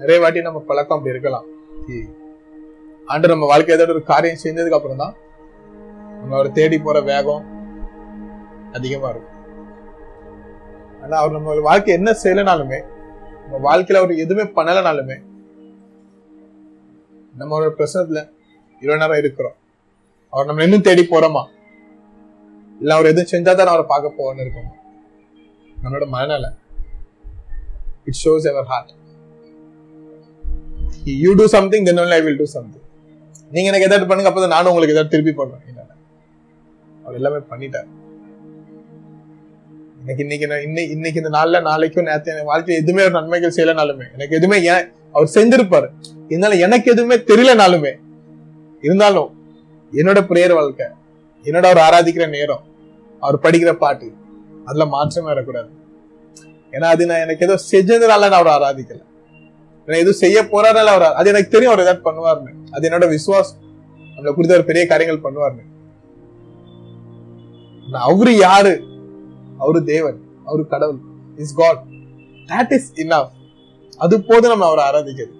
நிறைய வாட்டி நம்ம பழக்கம் அப்படி இருக்கலாம். ஆண்டு நம்ம வாழ்க்கை ஏதாவது ஒரு காரியம் செஞ்சதுக்கு அப்புறம் தான் நம்ம அவரை தேடி போற வேகம் அதிகமா இருக்கும். ஆனா அவர் நம்ம வாழ்க்கை என்ன செய்யலனாலுமே நம்ம வாழ்க்கையில அவர் எதுவுமே பண்ணலனாலுமே நம்ம ஒரு பிரசனத்துல இவ்வளவு நேரம் இருக்கிறோம். அவர் நம்ம இன்னும் தேடி போறோமா? இல்ல அவர் எதுவும் செஞ்சா தான் அவரை பார்க்க போவோம்னு இருக்கோம்? நம்மளோட மனநல it shows ever heart you do something then only I will do something நீங்க எனக்கு ஏதாவது பண்ணுங்க அப்பதான் நானும் உங்களுக்கு எதாவது திருப்பி பண்ணுவேன் அவர் எல்லாமே பண்ணிட்டார். எனக்கு இன்னைக்கு இன்னைக்கு இன்னைக்கு இந்த நாள்ல நாளைக்கும் நேத்து என் வாழ்க்கையில் எதுவுமே ஒரு நன்மைகள் செய்யலனாலுமே எனக்கு எதுவுமே ஏன் அவர் செஞ்சிருப்பாரு. இருந்தாலும் எனக்கு எதுவுமே தெரியலனாலுமே இருந்தாலும் என்னோட பிரேயர் வாழ்க்கை என்னோட அவர் ஆராதிக்கிற நேரம் அவர் படிக்கிற பாட்டு அதுல மாற்றமே வரக்கூடாது. ஏன்னா அது நான் எனக்கு ஏதோ செஞ்சதுனால நான் அவரை ஆராதிக்கல. நான் எதுவும் செய்ய போறாரால அவர் அது எனக்கு தெரியும் அவர் ஏதாவது பண்ணுவார்னு அது என்னோட விசுவாசம். நம்மளை குறித்து அவர் பெரிய காரியங்கள் பண்ணுவார்னு அவரு யாரு? அவரு தேவன். அவரு கடவுள். Is God that is enough அது போதும் நம்ம அவரை ஆராதிக்கிறது.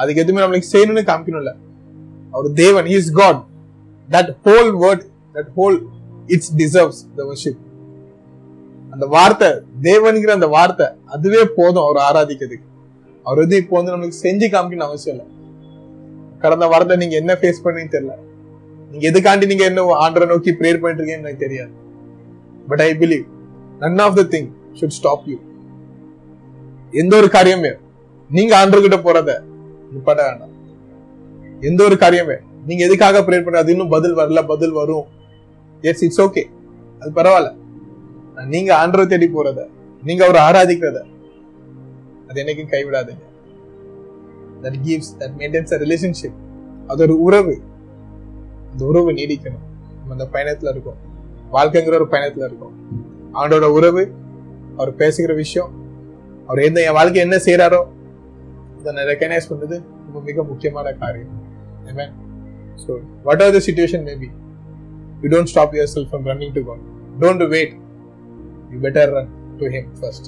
அதுக்கு எதுவுமே நம்மளுக்கு செய்யணும்னு காமிக்கணும்ல அவர் தேவன். Is God that whole word that whole it's deserves the worship அந்த வார்த்தை தேவன்கிற அந்த வார்த்தை அதுவே போதும் அவர் ஆராதிக்கிறதுக்கு. அவர் வந்து இப்போ வந்து நம்மளுக்கு செஞ்சு காமிக்கணும் அவசியம் இல்லை. கடந்த வாரத்தை நீங்க என்ன ஃபேஸ் பண்ணீங்கன்னு தெரியல. நீங்க எதுக்காண்டி நீங்க என்ன ஆண்டரை நோக்கி ப்ரேயர் பண்ணிட்டு இருக்கீங்கன்னு எனக்கு தெரியாது. But I believe none of the thing should stop you எந்த ஒரு காரியமே நீங்க ஆண்டர்கிட்ட போறத நிப்பாட்ட வேண்டாம். எந்த ஒரு காரியமே நீங்க எதுக்காக ப்ரேயர் பண்ண அது இன்னும் பதில் வரல பதில் வரும். எஸ் இட்ஸ் ஓகே அது பரவாயில்ல. நீங்க ஆண்டரை தேடி போறத நீங்க அவரை ஆராதிக்கிறத அது என்னைக்கும் கைவிடாதீங்க that gives that maintains a relationship அது ஒரு உறவு அந்த உறவு நீடிக்கணும் நம்ம அந்த பயணத்துல இருக்கோம் வாழ்க்கைங்கிற ஒரு பயணத்துல இருக்கோம் அவனோட உறவு அவர் பேசுகிற விஷயம் அவர் எந்த என் வாழ்க்கை என்ன செய்யறாரோ நான் ரெக்கனைஸ் பண்ணது ரொம்ப மிக முக்கியமான காரியம் Amen. So, whatever the situation maybe be, you stop stop yourself from running to God. Don't wait You better run to Him first.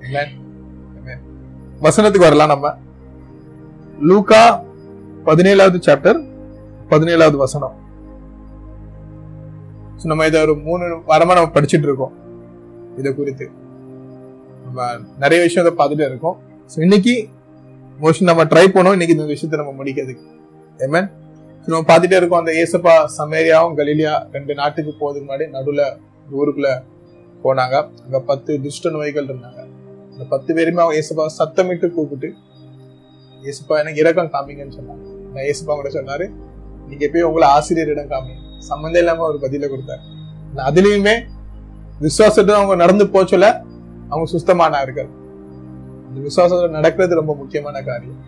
Amen. வசனத்துக்கு வரலாம் நம்ம. லூகா பதினேழாவது சாப்டர் பதினேழாவது வசனம். நம்ம இதை ஒரு மூணு வாரமா நம்ம படிச்சுட்டு இருக்கோம். இதை குறித்து. நம்ம நிறைய விஷயம் விஷயத்த பார்த்துட்டு இருக்கோம். ஸோ இன்னைக்கு மோஸ்ட்லி நம்ம ட்ரை பண்ணோம். இன்னைக்கு இந்த விஷயத்தை நம்ம முடிக்கிறதுக்கு. ஏமன் நம்ம பார்த்துட்டே இருக்கோம். அந்த ஏசப்பா சமேரியாவும் கலீலியா ரெண்டு நாட்டுக்கு போறதுக்கு முன்னாடி நடுவுல ஊருக்குள்ள போனாங்க. அங்க பத்து துஷ்ட நோய்கள் இருந்தாங்க. அந்த பத்து பேருமே அவங்க ஏசப்பா சத்தமிட்டு கூப்பிட்டு ஏசப்பா எனக்கு இறக்கம் காமிங்கன்னு சொன்னாங்க. நான் ஏசப்பா கூட சொன்னாரு நீங்க போய் உங்களை ஆசிரியரிடம் காமிங்க. சம்மந்தம் இல்லாம ஒரு பதில கொடுத்தாரு. அதுலயுமே விசுவாசத்துல அவங்க நடந்து போச்சுல அவங்க சுத்தமானார்கள். அந்த விசுவாசத்துல நடக்கிறது ரொம்ப முக்கியமான காரியம்.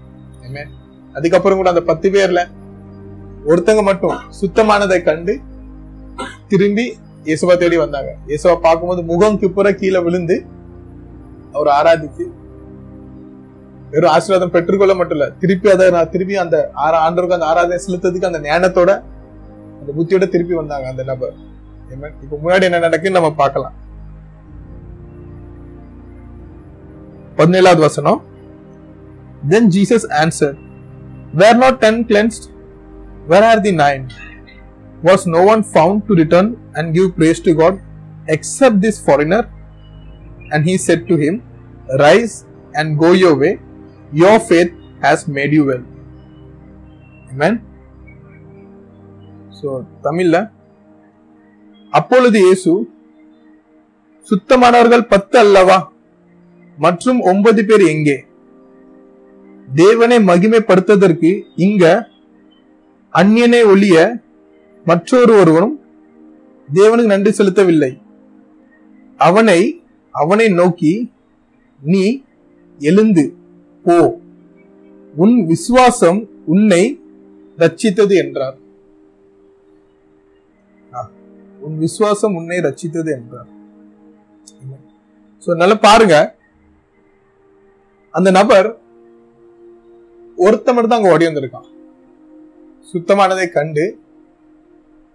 அதுக்கப்புறம் கூட அந்த பத்து பேர்ல ஒருத்தங்க மட்டும் சுத்தமானதை கண்டு திரும்பி இயேசுவா தேடி வந்தாங்க. இயேசுவா பார்க்கும்போது முகம் கிப்புற கீழே விழுந்து அவர் ஆராதித்து வெறும் ஆசீர்வாதம் பெற்றுக்கொள்ள மட்டும் இல்ல திருப்பி அதை நான் திருப்பி அந்த ஆரா- ஆண்டவருக்கு அந்த ஆராதனை செலுத்ததுக்கு அந்த ஞானத்தோட அந்த புத்தியோட திருப்பி வந்தாங்க அந்த நபர். இப்ப முன்னாடி என்ன நடக்குன்னு நம்ம பார்க்கலாம். பதினேழாவது வசனம். Then Jesus answer were not ten cleansed where are the nine was no one found to return and give praise to God except this foreigner and he said to him Rise and go your way. Your faith has made you well. Amen. So தமிழ்ல அப்பொழுது இயேசு சுத்தமானவர்கள் பத்து அல்லவா மற்றும் ஒன்பது பேர் எங்கே தேவனை மகிமைப்படுத்துவதற்கு இங்க அந்நியனை ஒழிய மற்றொரு ஒருவனும் தேவனுக்கு நன்றி செலுத்தவில்லை அவனை அவனை நோக்கி நீ எழுந்து போ. உன் விசுவாசம் உன்னை ரட்சித்தது என்றார். உன் விசுவாசம் உன்னை ரட்சித்தது என்றார். சோ நல்லா பாருங்க. அந்த நபர் ஒருத்த மட்டும் தான் அங்க ஓடி வந்திருக்கான். சுத்தமானதை கண்டு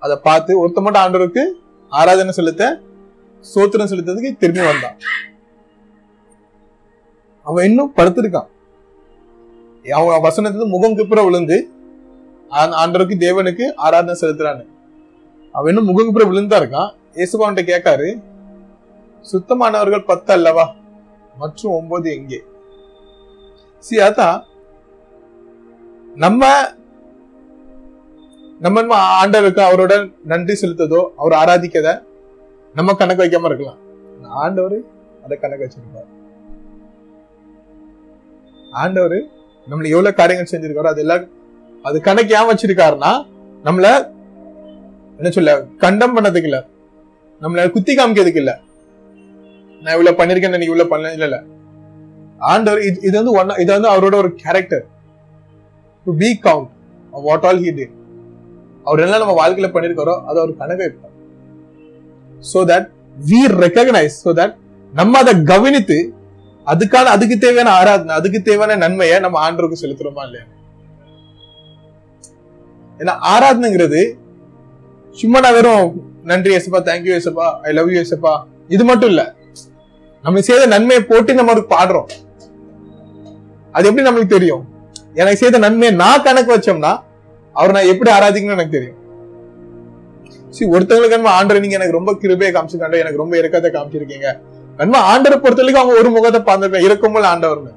அதை பார்த்து ஒருத்த மட்டும் ஆண்டவருக்கு ஆராதனை செலுத்த சோத்திரம் செலுத்ததுக்கு திரும்பி வந்தான். அவன் இன்னும் படுத்திருக்கான். அவன் வசனத்துல முகம் குப்புற விழுந்து ஆண்டவருக்கு தேவனுக்கு ஆராதனை செலுத்துறான்னு. அவன் இன்னும் முகம் குப்புற விழுந்தா இருக்கான். இயேசுபான்ட்ட கேட்காரு சுத்தமானவர்கள் பத்து அல்லவா? மற்றும் ஒன்பது எங்கே? சி அதான் நம்ம நம்ம நம்ம ஆண்டவருக்கு அவரோட நன்றி செலுத்ததோ அவர் ஆராதிக்கத நம்ம கணக்கு வைக்காம இருக்கலாம். ஆண்டவர் அதை கணக்கு வச்சிருப்பார். ஆண்டவர் நம்மள எவ்வளவு காரியங்கள் செஞ்சிருக்காரோ அது எல்லாம் அது கணக்கு ஏன் வச்சிருக்காருன்னா நம்மள என்ன சொல்ல கண்டம் பண்ணதுக்கு இல்ல. நம்மள குத்தி காமிக்கிறதுக்கு இல்ல. நான் இவ்வளவு பண்ணிருக்கேன் நீ இவ்வளவு பண்ணல இல்ல இல்ல. ஆண்டவர் இது இது வந்து ஒன் இது வந்து அவரோட ஒரு character to be count what all he did அவர் என்ன நம்ம வாழ்க்கையில பண்ணிருக்காரோ அது அவர் கணக்கு வைப்பார். So that we recognise so that நம்ம அதை கவனித்து அதுக்கான அதுக்கு தேவையான ஆராதனை அதுக்கு தேவையான நன்மையை நம்ம ஆண்டவருக்கு செலுத்துறோமா இல்லையா? ஏன்னா ஆராதனைங்கிறது சும்மா நான் வெறும் நன்றி ஏசப்பா தேங்க்யூ ஏசப்பா ஐ லவ் யூ ஏசப்பா இது மட்டும் இல்ல. நம்ம செய்த நன்மையை போட்டு நம்ம பாடுறோம். அது எப்படி நம்மளுக்கு தெரியும்? எனக்கு செய்த நன்மையை நான் கணக்கு வச்சோம்னா அவர் நான் எப்படி ஆராதிக்கணும்னு எனக்கு தெரியும். சரி ஒருத்தவங்களுக்கு நம்ம ஆண்டர் நீங்க எனக்கு ரொம்ப கிருபையை காமிச்சிருக்காண்ட எனக்கு ரொம்ப இறக்கத்தை காமிச்சிருக்கீங்க. நன்மை ஆண்டரை பொறுத்த வரைக்கும் அவங்க ஒரு முகத்தை பார்த்துருப்பேன். இருக்கும்போது ஆண்டவர்னு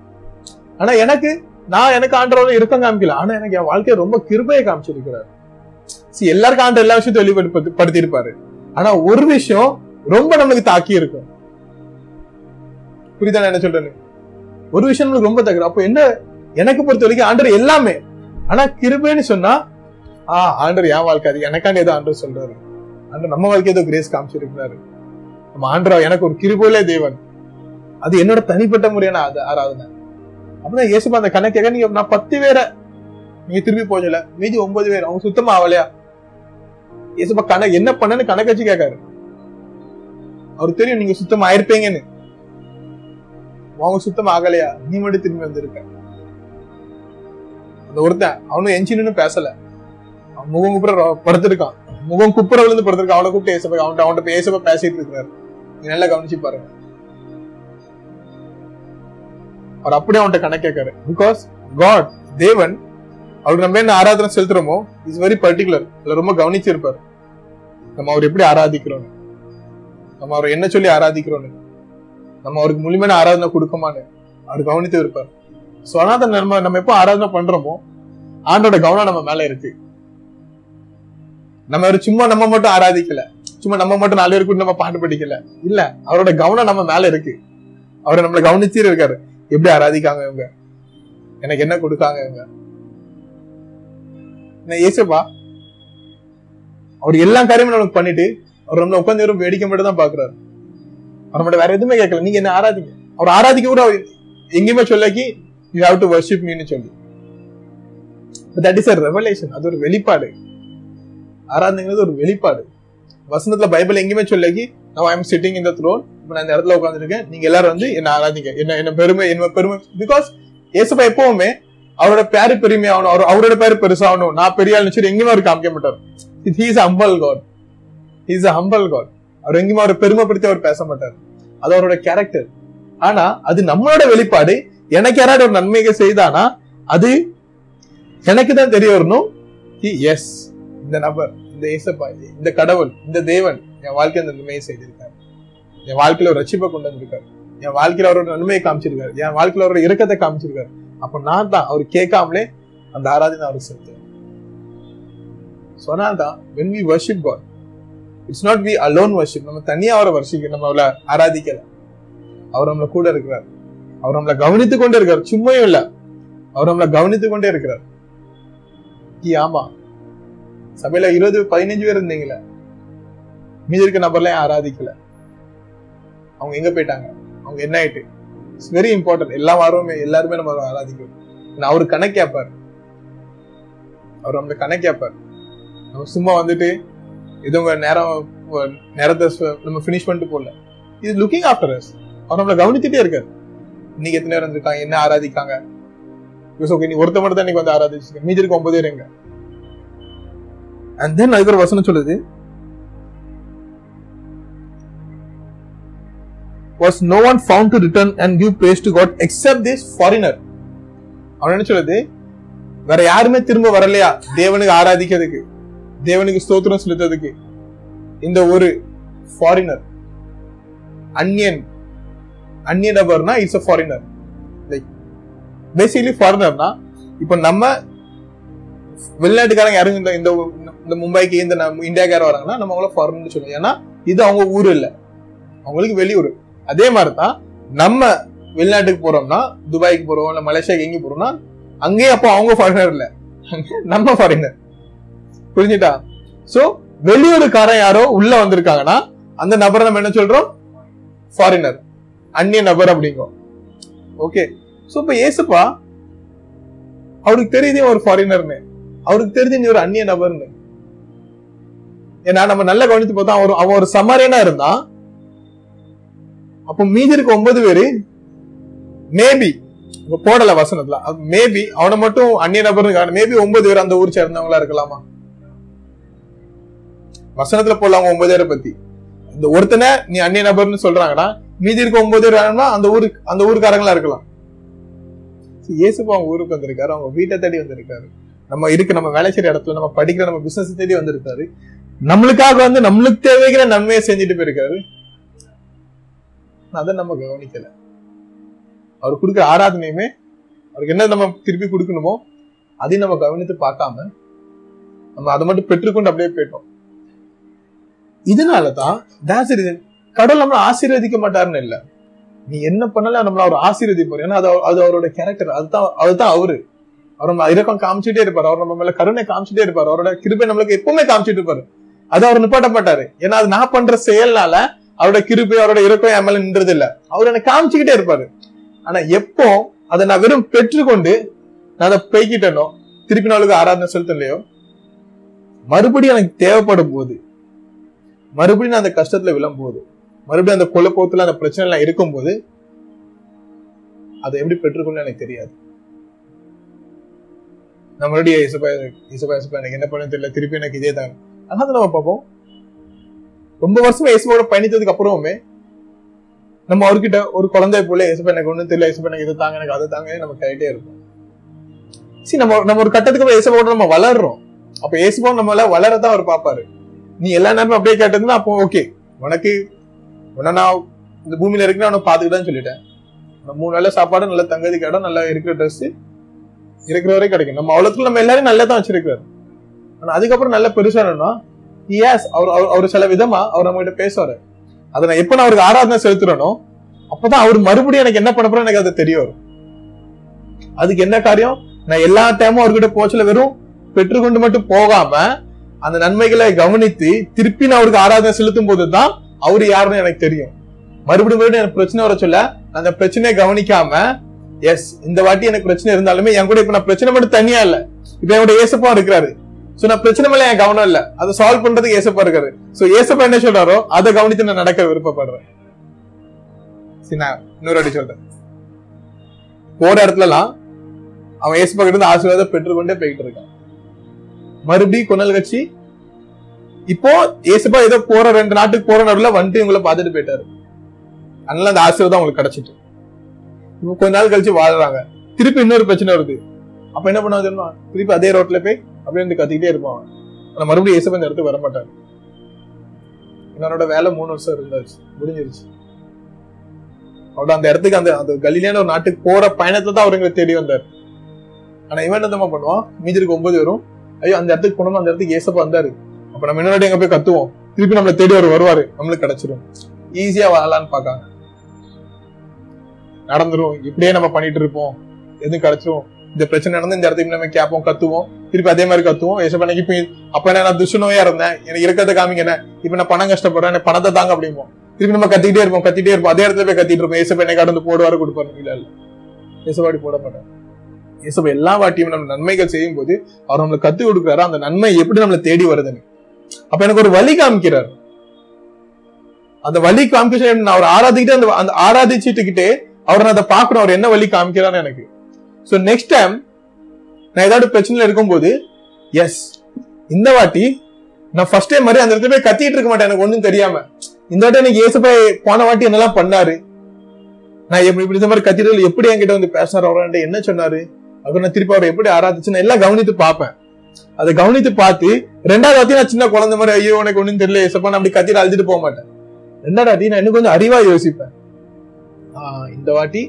ஆனா எனக்கு நான் எனக்கு ஆண்டவர் இருக்கம் காமிக்கல. ஆனா எனக்கு என் வாழ்க்கையை ரொம்ப கிருபையை காமிச்சிருக்கிறார். எல்லாருக்கும் ஆண்டர் எல்லா விஷயத்தையும் வெளிப்படுத்தி இருப்பாரு ஆனா ஒரு விஷயம் ரொம்ப நம்மளுக்கு தாக்கி இருக்கும். புரியுதா நான் என்ன சொல்றேன்னு? ஒரு விஷயம் நம்மளுக்கு ரொம்ப தகுது அப்போ என்ன எனக்கு பொறுத்த வரைக்கும் ஆண்டர் எல்லாமே. ஆனா கிருபைன்னு சொன்னா ஆஹ் ஆண்டர் என் வாழ்க்கை அது எனக்காண்டி ஏதோ ஆண்டர் சொல்றாரு. ஆண்டர் நம்ம வாழ்க்கை ஏதோ கிரேஸ் காமிச்சிருக்கிறாரு. ஆண்டரா எனக்கு ஒரு கிருபையிலே தேவன். அது என்னோட தனிப்பட்ட முறையான அது ஆராதனை. அப்பதான் இயேசுப்பா அந்த கணக்கு நீங்க நான் பத்து பேரை நீங்க திருப்பி போகல மீதி ஒன்பது பேர் அவங்க சுத்தமா ஆகலையா இயேசுப்பா கணக்கு என்ன பண்ணன்னு கணக்கு வச்சு கேட்காரு. அவருக்கு தெரியும் நீங்க சுத்தமா ஆயிருப்பீங்கன்னு. அவங்க சுத்தமா ஆகலையா? நீ மட்டும் திரும்பி வந்திருக்க. அந்த ஒருத்தன் அவனும் எஞ்சினு பேசல. அவன் முகம் குப்புற படுத்திருக்கான். முகம் குப்புற விழுந்து படுத்திருக்கான். அவனை கூப்பிட்டு ஏசப்பா அவன்கிட்ட அவன்கிட்ட ஏசப்பா பேசிட்டு இருக்கிறாரு. நல்லா கவனிச்சு பாருங்க அவர் அப்படியே அவன்கிட்ட கணக்கு கேட்காரு. பிகாஸ் காட் தேவன் அவருக்கு நம்ம என்ன ஆராதனை செலுத்துறோமோ இஸ் வெரி பர்டிகுலர் அதுல ரொம்ப கவனிச்சிருப்பாரு. நம்ம அவர் எப்படி ஆராதிக்கிறோம்னு. நம்ம அவர் என்ன சொல்லி ஆராதிக்கிறோம்னு. நம்ம அவருக்கு முழுமையான ஆராதனை கொடுக்கமான்னு அவர் கவனித்து இருப்பார். ஸோ அதனால நம்ம நம்ம எப்போ ஆராதனை பண்றோமோ ஆண்டோட கவனம் நம்ம மேல இருக்கு. நம்ம சும்மா நம்ம மட்டும் ஆராதிக்கல. சும்மா நம்ம மட்டும் நாலு பேருக்கு நம்ம பாட்டு படிக்கல. இல்ல அவரோட கவனம் நம்ம மேல இருக்கு. அவரை நம்மளை கவனிச்சே இருக்காரு. எப்படி ஆராதிக்காங்க இவங்க? எனக்கு என்ன கொடுக்காங்க இவங்க? என்ன ஏசப்பா? அவர் எல்லா காரியமும் நமக்கு பண்ணிட்டு அவர் நம்மளை உட்காந்து வெறும் வேடிக்கை மட்டும் தான் பாக்குறாரு அவர் வேற எதுவுமே கேட்கல. நீங்க என்ன ஆராதிங்க? அவர் ஆராதிக்க கூட அவர் எங்கேயுமே சொல்லக்கி யூ ஹாவ் டு வர்ஷிப் மீன்னு சொல்லி. தட் இஸ் அ ரெவலேஷன் அது ஒரு வெளிப்பாடு. ஆராதனைங்கிறது ஒரு வெளிப்பாடு. வசனத்துல பைபிள் எங்கேயுமே சொல்லி நான் ஐம் சிட்டிங் இந்த த்ரோன் இப்ப நான் இந்த இடத்துல உட்காந்துருக்கேன் நீங்க எல்லாரும் வந்து என்ன ஆராதிங்க. என்ன என்ன பெருமை என்ன பெருமை. பிகாஸ் ஏசப்பா எப்பவுமே அவரோட பேரு பெருமை ஆகணும். அவர் அவரோட பேரு பெருசாகணும் நான் பெரிய ஆள் நினைச்சு எங்கேயுமே அவர் காமிக்க மாட்டார். He's humble God he's a humble God அவர் எங்கேயுமே அவரை பெருமைப்படுத்தி அவர் பேச மாட்டார். அது அவரோட கேரக்டர் ஆனா அது நம்மளோட வெளிப்பாடு. எனக்கு யாராவது ஒரு நன்மைகள் செய்தானா அது எனக்கு தான் தெரிய வரணும். எஸ் இந்த நபர். இந்த ஏசப்பா இந்த கடவுள் இந்த தேவன் என் வாழ்க்கையில இந்த நன்மையை செய்திருக்காரு. என் வாழ்க்கையில ஒரு ரட்சிப்பை கொண்டு வந்திருக்காரு. என் வாழ்க்கையில அவரோட நன்மையை காமிச்சிருக்காரு. என் வாழ்க்கையில அவரோட இறக்கத்தை காமிச்சிருக்காரு. அப்ப நான் தான் அவர் கேட்காமலே அந்த ஆராதனை அவருக்கு செலுத்துவேன். சொன்னால்தான் when we worship God it's not we alone worship நம்ம தனியா அவரை வர்ஷிக்க நம்ம அவளை ஆராதிக்கல. அவர் நம்மள கூட இருக்கிறார். அவர் நம்மளை கவனித்து கொண்டே இருக்கார் சும்மையும் இல்ல. அவர் நம்மளை கவனித்து கொண்டே இருக்கிறார். ஆமா. சபையில இருபது பதினஞ்சு பேர் இருந்தீங்களே மீதி இருக்க நபர்லாம் ஆராதிக்கல. அவங்க எங்க போயிட்டாங்க? அவங்க என்ன ஆயிட்டு? இட்ஸ் வெரி இம்பார்ட்டன்ட் எல்லா வாரமே எல்லாருமே நம்ம ஆராதிக்கணும். நான் அவர் கணக்கு கேட்பார் அவர் நம்மள கணக்கு கேட்பார் நம்ம சும்மா வந்துட்டு இது உங்க நேரம் நேரத்தை நம்ம ஃபினிஷ் பண்ணிட்டு போகல. இது லுக்கிங் ஆஃப்டர் அஸ் அவர் நம்மள கவனிச்சுட்டே இருக்காரு. இன்னைக்கு எத்தனை பேர் இருந்திருக்காங்க என்ன ஆராதிக்காங்க? ஓகே நீ ஒருத்த மட்டும் தான் இன்னைக்கு வந்து ஆராதிச்சிருக்க. மீதி இருக்க ஒன்பது பேர் எங்க? அண்ட் தென் அதுக்கு ஒரு வசனம் சொல்லுது. Was no one found to return and give praise to God except this foreigner அவன் என்ன சொல்லுது? வேற யாருமே திரும்ப வரலையா? தேவனுக்கு ஆராதிக்கிறதுக்கு தேவனுக்கு ஸ்தோத்திரம் செலுத்துறதுக்கு. இந்த ஒரு ஃபாரினர் அன்னியன் அந்நிய நபர்னா it's a foreigner like basically ஃபாரினர்னா இப்போ நம்ம வெளிநாட்டுக்காரங்க யாரும் இந்த இந்த இந்த மும்பைக்கு இந்த நம்ம இந்தியாக்கார வராங்கன்னா நம்ம அவங்கள ஃபாரின்னு சொல்லுவோம். ஏன்னா இது அவங்க ஊர் இல்ல. அவங்களுக்கு வெளியூர். அதே மாதிரி தான் நம்ம வெளிநாட்டுக்கு போறோம்னா துபாய்க்கு போறோம் இல்ல மலேசியாக்கு எங்க போறோம்னா அங்கேயே அப்போ அவங்க ஃபாரினர் இல்ல. நம்ம ஃபாரினர் புரிஞ்சுட்டா சோ வெளியூருக்காரன் யாரோ உள்ள வந்திருக்காங்கன்னா அந்த நபரை நம்ம என்ன சொல்றோம்? ஃபாரினர் அந்நிய நபர் அப்படிங்கோ ஓகே சோ இப்ப ஏசுப்பா அவருக்கு தெரியுதே ஒரு ஃபாரினர்னு அவருக்கு தெரிஞ்சு நீ ஒரு அந்நிய நபர்னு. ஏன்னா நம்ம நல்லா கவனித்து பார்த்தா அவர் அவன் ஒரு சமாரியனா இருந்தான் அப்போ மீதி இருக்க ஒன்பது பேரு மேபி போடல வசனத்துல மேபி அவனை மட்டும் அந்நிய நபர் மேபி ஒன்பது பேர் அந்த ஊர் சேர்ந்தவங்களா இருக்கலாமா? வசனத்துல போடல அவங்க ஒன்பது பேரை பத்தி. இந்த ஒருத்தனை நீ அந்நிய நபர்னு சொல்றாங்கன்னா மீதி இருக்க ஒன்பது பேர் வேணும்னா அந்த ஊருக்கு அந்த ஊருக்காரங்களா இருக்கலாம். இயேசுப்பா அவங்க ஊருக்கு வந்திருக்காரு அவங்க வீட்டை தேடி வந்திருக்காரு. நம்ம இருக்கு நம்ம வேலை செய்யற இடத்துல நம்ம படிக்கிற நம்ம பிசினஸ் தேடி வந்திருக்காரு. நம்மளுக்காக வந்து நம்மளுக்கு தேவைக்கிற நன்மையை செஞ்சுட்டு போயிருக்காரு. அதை நம்ம கவனிக்கல. அவர் கொடுக்குற ஆராதனையுமே அவருக்கு என்ன நம்ம திருப்பி கொடுக்கணுமோ அதையும் நம்ம கவனித்து பார்க்காம நம்ம அதை மட்டும் பெற்றுக்கொண்டு அப்படியே போயிட்டோம். இதனாலதான் that's the reason. கடவுள் நம்மளை ஆசீர்வதிக்க மாட்டாருன்னு இல்ல. நீ என்ன பண்ணாலும் நம்மள அவர் ஆசீர்வதிப்பார். ஏன்னா அது அது அவரோட கேரக்டர் அதுதான் அதுதான் அவரு. அவர் நம்ம இறக்கம் காமிச்சுட்டே இருப்பார். அவர் நம்ம மேல கருணை காமிச்சிட்டே இருப்பார். அவரோட கிருபை நம்மளுக்கு எப்பவுமே காமிச்சிட்டு இருப்பாரு. அது அவர் நிப்பாட்டப்பட்டாரு. ஏன்னா அது நான் பண்ற செயல்னால அவரோட கிருபை அவரோட இறக்கம் என் மேல நின்றது இல்ல. அவர் எனக்கு காமிச்சுக்கிட்டே இருப்பாரு. ஆனா எப்போ அதை நான் வெறும் பெற்றுக்கொண்டு நான் அதை பெய்கிட்டனோ திருப்பி நாளுக்கு ஆராதனை செலுத்தலையோ மறுபடியும் எனக்கு தேவைப்படும் போது மறுபடியும் நான் அந்த கஷ்டத்துல விழும்போது மறுபடியும் அந்த குழப்பத்துல அந்த பிரச்சனை எல்லாம் இருக்கும்போது அதை எப்படி பெற்றுக்கொள்ள எனக்கு தெரியாது. நான் மறுபடியும் இசப்பா இசப்பா இசப்பா எனக்கு என்ன பண்ண தெரியல. திருப்பி எனக்கு இதே தான். அதனால நம்ம பார்ப்போம். ரொம்ப வருஷமா இயேசுவோட பயணித்ததுக்கு அப்புறமே நம்ம அவர்கிட்ட ஒரு குழந்தை போல இயேசுப்பா எனக்கு ஒண்ணும் தெரியல இயேசுப்பா எனக்கு இது தாங்க எனக்கு அது தாங்க நம்ம கேட்டே இருப்போம். சரி நம்ம நம்ம ஒரு கட்டத்துக்கு அப்புறம் இயேசுவோட நம்ம வளர்றோம். அப்ப இயேசுப்பா நம்மள வளரதான் அவர் பாப்பாரு நீ எல்லா நேரமும் அப்படியே கேட்டதுன்னா அப்போ ஓகே உனக்கு உன்னை நான் இந்த பூமியில இருக்கிற அவனை பாத்துக்கிட்டான்னு சொல்லிட்டேன். மூணு நல்ல சாப்பாடு நல்லா தங்கதுக்கு இடம் நல்லா இருக்கிற ட்ரெஸ் இருக்கிற வரை கிடைக்கும். நம்ம அவ்வளவுக்குள்ள நம்ம எல்லாரும் நல்லா தான் வச்சிருக்காரு ஆனா அதுக்கப்புறம் நல்ல பெருசா என்னன்னா எஸ் அவர் அவர் சில விதமா அவர் நம்ம கிட்ட பேசுவாரு. அதை நான் எப்ப நான் அவருக்கு ஆராதனை செலுத்துறனோ அப்பதான் அவர் மறுபடியும் எனக்கு என்ன பண்ண போறோம் எனக்கு அது தெரிய வரும். அதுக்கு என்ன காரியம்? நான் எல்லா டைமும் அவர்கிட்ட போச்சல வெறும் பெற்றுக்கொண்டு மட்டும் போகாம அந்த நன்மைகளை கவனித்து திருப்பி நான் அவருக்கு ஆராதனை செலுத்தும் போதுதான் அவரு யாருன்னு எனக்கு தெரியும். மறுபடியும் மறுபடியும் எனக்கு பிரச்சனை வர சொல்ல அந்த பிரச்சனையை கவனிக்காம எஸ் இந்த வாட்டி எனக்கு பிரச்சனை இருந்தாலுமே என் கூட இப்ப நான் பிரச்சனை மட்டும் தனியா இல்ல. இப்ப என்னோட ஏசப்பா இருக்கிறாரு. சோ நான் பிரச்சனை மேல என் கவனம் இல்ல. அதை சால்வ் பண்றதுக்கு ஏசப்பா இருக்காரு. சோ ஏசப்பா என்ன சொல்றாரோ அதை கவனித்து நான் நடக்க விருப்பப்படுறேன். சரி நான் இன்னொரு அடி சொல்றேன். போற இடத்துலலாம் அவன் ஏசப்பா கிட்ட இருந்து ஆசீர்வாதம் பெற்றுக்கொண்டே போயிட்டு இருக்கான். மறுபடியும் கொனல் கட்சி இப்போ ஏசப்பா ஏதோ போற ரெண்டு நாட்டுக்கு போற நடுவில் வந்துட்டு இவங்களை பார்த்துட்டு போயிட்டாரு. அதனால அந்த ஆசீர்வாதம் அவங்களுக்கு கிடைச்சிட்டு. கொஞ்ச நாள் கழிச்சு வாழ்றாங்க. திருப்பி இன்னொரு பிரச்சனை வருது. அப்ப என்ன பண்ணுவாங்க தெரியுமா? திருப்பி அதே ரோட்ல போய் அப்படியே இருந்து கத்திக்கிட்டே இருப்பான் ஆனா மறுபடியும் ஏசப்பா இந்த இடத்துக்கு வர மாட்டாரு. என்னோட வேலை மூணு வருஷம் இருந்தாச்சு முடிஞ்சிருச்சு. அவரோட அந்த இடத்துக்கு அந்த அந்த கலிலியான ஒரு நாட்டுக்கு போற பயணத்துல தான் அவர் எங்களை தேடி வந்தார். ஆனா இவன் என்னமா பண்ணுவான்? மீஞ்சிருக்கு ஒன்பது வரும் ஐயோ அந்த இடத்துக்கு போனோம் அந்த இடத்துக்கு ஏசப்பா வந்தாரு. அப்ப நம்ம முன்னாடி எங்க போய் கத்துவோம். திருப்பி நம்மள தேடி அவர் வருவாரு. நம்மளுக்கு கிடைச்சிரும். ஈஸியா வாழலாம்னு பாக்காங்க நடந்துரும். இப்படியே நம்ம பண்ணிட்டு இருப்போம். எதுவும் கிடைச்சிரும் இந்த பிரச்சனை நடந்து இந்த இடத்துக்கு நம்ம கேட்போம் கத்துவோம். திருப்பி அதே மாதிரி கத்துவோம். ஏசப்பா இப்ப அப்ப என்ன நான் துஷ்ணவையா இருந்தேன். எனக்கு இருக்கிறத காமிங்க என்ன. இப்ப நான் பணம் கஷ்டப்படுறேன் எனக்கு பணத்தை தாங்க அப்படிம்போம். திருப்பி நம்ம கத்திக்கிட்டே இருப்போம் கத்திட்டே இருப்போம். அதே இடத்துல போய் கத்திட்டு இருப்போம். ஏசப்பா என்னை கடந்து போடுவாரு கொடுப்பாரு. இல்ல இல்ல. ஏசப்பாடி போட மாட்டேன் ஏசப்பா எல்லா வாட்டியும் நம்ம நன்மைகள் செய்யும் போது அவர் நம்மளுக்கு கத்து கொடுக்குறாரு. அந்த நன்மை எப்படி நம்மளை தேடி வருதுன்னு. அப்ப எனக்கு ஒரு வழி காமிக்கிறார். அந்த வழி காமிக்க நான் அவர் ஆராதிக்கிட்டே அந்த அந்த ஆராதிச்சுட்டுக்கிட்டே அவர் நான் அதை பார்க்கணும். அவர் என்ன வழி காமிக்கிறான்னு எனக்கு. சோ நெக்ஸ்ட் டைம் நான் ஏதாவது பிரச்சனையில் இருக்கும்போது எஸ் இந்த வாட்டி நான் ஃபர்ஸ்ட் டைம் மாதிரி அந்த இடத்துல போய் கத்திட்டு இருக்க மாட்டேன். எனக்கு ஒன்றும் தெரியாம. இந்த வாட்டி எனக்கு ஏசப்பா போன வாட்டி என்னெல்லாம் பண்ணாரு? நான் எப்படி இப்படி இந்த மாதிரி கத்திட்டு எப்படி என்கிட்ட வந்து பேசினார்? அவர் என்ன சொன்னாரு? அப்புறம் நான் திருப்பி அவரை எப்படி ஆராதிச்சுன்னு எல்லாம் கவனித்து பார்ப்பேன். அதை கவனித்து பார்த்து ரெண்டாவது வாட்டி நான் சின்ன குழந்தை மாதிரி ஐயோ உனக்கு ஒன்றும் தெரியல ஏசப்பா நான் அப்படி கத்திட்டு அழுதுட்டு போக மாட்டேன். ரெண்டாவது வாட்டி நான் இன்னும் கொஞ்சம் அறிவா யோசிப்பேன். இந்த வாட்டி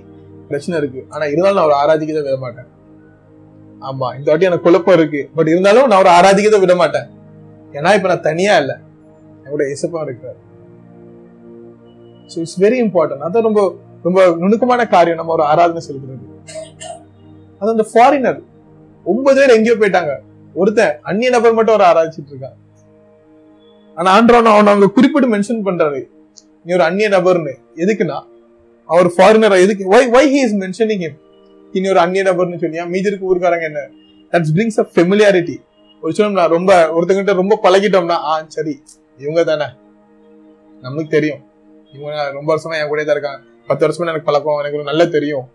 பிரச்சனை இருக்கு. ஆனா இருந்தாலும் நான் அவரை ஆராதிக்கதை விட மாட்டேன். ஆமா இந்த வாட்டி எனக்கு குழப்பம் இருக்கு. பட் இருந்தாலும் நான் அவரை ஆராதிக்கதை விட மாட்டேன். ஏன்னா இப்ப நான் தனியா இல்ல. என்னோட இசப்பா இருக்கிறார். ஸோ இட்ஸ் வெரி இம்பார்ட்டன்ட் அதான் ரொம்ப ரொம்ப நுணுக்கமான காரியம். நம்ம ஒரு ஆராதனை செலுத்துறது அது அந்த ஃபாரினர் ஒன்பது பேர் எங்கேயோ போயிட்டாங்க. ஒருத்தன் அந்நிய நபர் மட்டும் ஒரு ஆராய்ச்சிட்டு இருக்கான். ஆனா ஆண்டவன் அவன் அவங்க குறிப்பிட்டு மென்ஷன் பண்றாரு. நீ ஒரு அந்நிய நபர்னு. எதுக்குன்னா அவர் ஃபாரினர் எதுக்கு why why he is mentioning him இனி ஒரு அந்நிய நபர்னு சொன்னியா? மீதி இருக்க ஊருக்காரங்க என்ன? தட்ஸ் பிரிங்ஸ் அ ஃபெமிலியாரிட்டி ஒரு சொல்லம் ரொம்ப ஒருத்தங்கிட்ட ரொம்ப பழகிட்டோம்னா ஆ சரி இவங்க தானே. நம்மளுக்கு தெரியும். இவங்க ரொம்ப வருஷமா என் கூட தான் இருக்காங்க. பத்து வருஷமா எனக்கு பழக்கம் எனக்கு நல்லா தெரியும்.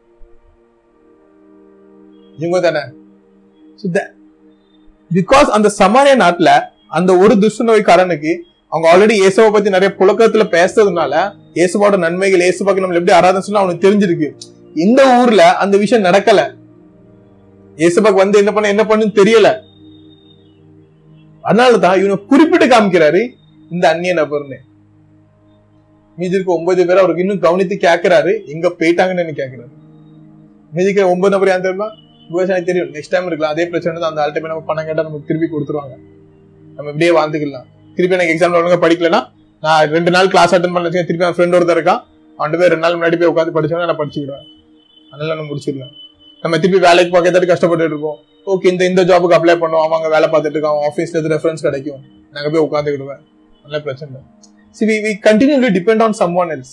இவங்க தானே. பிகாஸ் அந்த சமாரிய நாட்டுல அந்த ஒரு துஷ்ட நோய்க்காரனுக்கு அவங்க ஆல்ரெடி இயேசுவை பத்தி நிறைய புழக்கத்துல பேசுறதுனால இயேசுபாவோட நன்மைகள் இயேசுபாக்கு நம்ம எப்படி ஆராதனை சொன்னா அவனுக்கு தெரிஞ்சிருக்கு. இந்த ஊர்ல அந்த விஷயம் நடக்கல. இயேசுபாக்கு வந்து என்ன பண்ண என்ன பண்ணுன்னு தெரியல. அதனாலதான் இவனை குறிப்பிட்டு காமிக்கிறாரு இந்த அந்நிய நபர்னு. மீதி இருக்க ஒன்பது பேர் அவருக்கு இன்னும் கவனித்து கேட்கிறாரு எங்க போயிட்டாங்கன்னு கேட்கிறாரு மீதிக்கு ஒன்பது நபர் யார் தெரியுமா? விவசாயம் தெரியும். நெக்ஸ்ட் டைம் இருக்கலாம். அதே பிரச்சனை தான். அந்த ஆள்கிட்ட நம்ம பணம் கேட்டா நமக்கு திருப்பி கொடுத்துருவாங்க. நம்ம இப்படியே வாழ்ந்துக்கலாம். திருப்பி எனக்கு எக்ஸாம்ல ஒழுங்காக படிக்கலன்னா நான் ரெண்டு நாள் கிளாஸ் அட்டன் பண்ண திருப்பி என் ஃப்ரெண்ட் ஒருத்தர் இருக்கான். அவன் போய் ரெண்டு நாள் முன்னாடி போய் உட்காந்து படிச்சோன்னா நான் படிச்சுக்கிடுவேன் அதனால நான் முடிச்சிடலாம் நம்ம திருப்பி வேலைக்கு பார்க்கறதுக்கு கஷ்டப்பட்டு இருக்கோம் ஓகே இந்த இந்த ஜாபுக்கு அப்ளை பண்ணுவோம். அவங்க வேலை பார்த்துட்டு இருக்கான். ஆஃபீஸ்ல இருந்து ரெஃபரன்ஸ் கிடைக்கும். நாங்க போய் உட்காந்துக்கிடுவேன் நல்ல பிரச்சனை. இல்லை see we we continually depend on some one else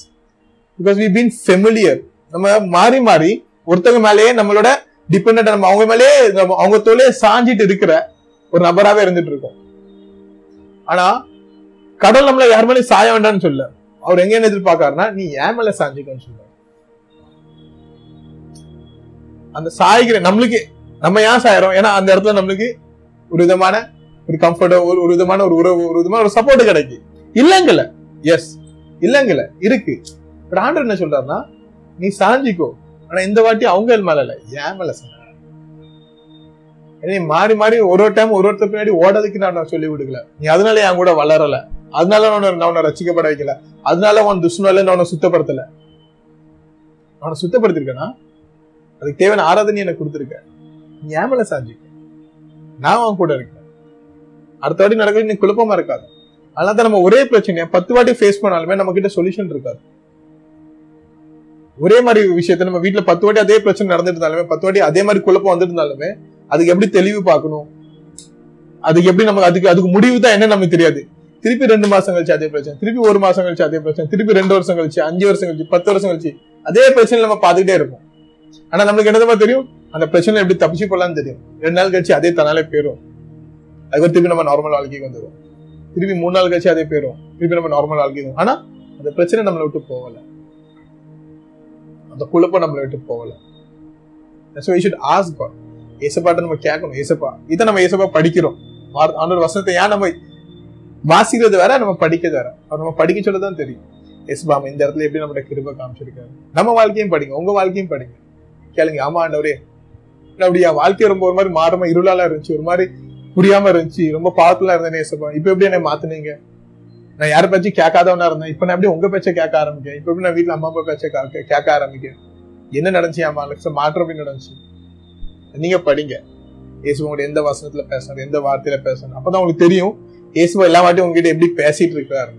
because we been familiar நம்ம மாறி மாறி ஒருத்தவங்க மேலேயே நம்மளோட டிபெண்ட் நம்ம அவங்க மேலேயே அவங்க தொழிலே சாஞ்சிட்டு இருக்கிற ஒரு நபராகவே இருந்துட்டு இருக்கோம். ஆனா கடவுள் நம்மள யார் மேலே சாய வேண்டாம்னு சொல்ல அவர் எங்க என்ன எதிர்பார்க்காருன்னா நீ ஏன் மேல சாஞ்சிக்கன்னு சொல்ல. அந்த சாய்கிற நம்மளுக்கு நம்ம ஏன் சாயறோம்? ஏன்னா அந்த இடத்துல நம்மளுக்கு ஒரு விதமான ஒரு கம்ஃபர்டோ ஒரு ஒரு விதமான ஒரு உறவு ஒரு விதமான ஒரு சப்போர்ட் கிடைக்கு. இல்லங்கல. எஸ் இல்லங்கல. இருக்கு. பட் ஆண்டர் என்ன சொல்றாருன்னா நீ சாஞ்சிக்கோ. ஆனா இந்த வாட்டி அவங்க மேல இல்ல. ஏன் மேல சாய. மாறி மாறி ஒரு ஒரு டைம் ஒரு ஒருத்தர் பின்னாடி ஓடதுக்கு நான் சொல்லி விடுக்கல நீ அதனால என் கூட வளரல. அதனால நான் உன்னை- ரசிக்கப்பட வைக்கல அதனால உன் துஷ்ணால அவனை உன்னை சுத்தப்படுத்தல. அவனை சுத்தப்படுத்திருக்கேனா? அதுக்கு தேவையான ஆராதனை எனக்கு கொடுத்துருக்க. நீ ஏமல சாஞ்சிக்க. நான் அவன் கூட இருக்கேன். அடுத்த வாட்டி நடக்கிறது நீ குழப்பமா இருக்காது. அதனால தான் நம்ம ஒரே பிரச்சனையை பத்து வாட்டி ஃபேஸ் பண்ணாலுமே நம்ம கிட்ட சொல்யூஷன் இருக்காது. ஒரே மாதிரி விஷயத்த நம்ம வீட்டுல பத்து வாட்டி அதே பிரச்சனை நடந்துட்டு இருந்தாலுமே பத்து வாட்டி அதே மாதிரி குழப்பம் வந்துட்டு இருந்தாலுமே அதுக்கு எப்படி தெளிவு பார்க்கணும்? அதுக்கு எப்படி நமக்கு அதுக்கு அதுக்கு முடிவு தான் என்ன நமக்கு தெரியாது. திருப்பி ரெண்டு மாசம் கழிச்சு அதே பிரச்சனை. திருப்பி ஒரு மாசம் கழிச்சு அதே பிரச்சனை. திருப்பி ரெண்டு வருஷம் கழிச்சு அஞ்சு வருஷம் கழிச்சு பத்து வருஷம் கழிச்சு அதே பிரச்சனை நம்ம பார்த்துக்கிட்டே இருப்போம். ஆனா நம்மளுக்கு என்னதமா தெரியும்? அந்த பிரச்சனை எப்படி தப்பிச்சு போடலாம்னு தெரியும். ரெண்டு நாள் கழிச்சு அதே தனாலே போயிடும் அதுக்கு திருப்பி நம்ம நார்மல் வாழ்க்கைக்கு வந்துடும் திருப்பி மூணு நாள் கழிச்சு அதே போயிடும் திருப்பி நம்ம நார்மல் வாழ்க்கைக்கு ஆனா அந்த பிரச்சனை நம்மளை விட்டு போகல. அந்த குழப்பம் நம்மளை விட்டு போகல. ஷுட் ஆஸ்க் ஏசப்பாட்ட நம்ம கேட்கணும். ஏசப்பா இதை நம்ம ஏசப்பா படிக்கிறோம். ஆண்டோட வசனத்தை ஏன் நம்ம வாசிக்கிறது வேற நம்ம படிக்கிறது வேற. அவர் நம்ம படிக்க சொல்லதான் தெரியும். எஸ் பாம் இந்த இடத்துல எப்படி நம்மளோட கிருப காமிச்சிருக்காரு? நம்ம வாழ்க்கையும் படிங்க உங்க வாழ்க்கையும் படிங்க. கேளுங்க ஆமா ஆண்டவரே. அப்படி என் வாழ்க்கை ரொம்ப ஒரு மாதிரி மாறமா இருளால இருந்துச்சு ஒரு மாதிரி புரியாம இருந்துச்சு ரொம்ப பாவத்துல இருந்தேன் ஏசப்பா இப்ப எப்படி என்ன மாத்துனீங்க? நான் யார பேச்சும் கேட்காதவனா இருந்தேன். இப்ப நான் எப்படி உங்க பேச்சை கேட்க ஆரம்பிக்கேன் இப்ப எப்படி நான் வீட்டுல அம்மா அப்பா பேச்சை கேட்க- கேட்க ஆரம்பிக்கேன் என்ன நடந்துச்சு? அம்மா லட்சம் மாற்றம் எப்படி நடந்துச்சு? நீங்க படிங்க. ஏசு உங்கள்ட்ட எந்த வசனத்துல பேசணும் எந்த வார்த்தையில பேசணும் அப்பதான் உங்களுக்கு தெரியும். இயேசுவா எல்லா வாட்டியும் உங்ககிட்ட எப்படி பேசிட்டு இருக்காரு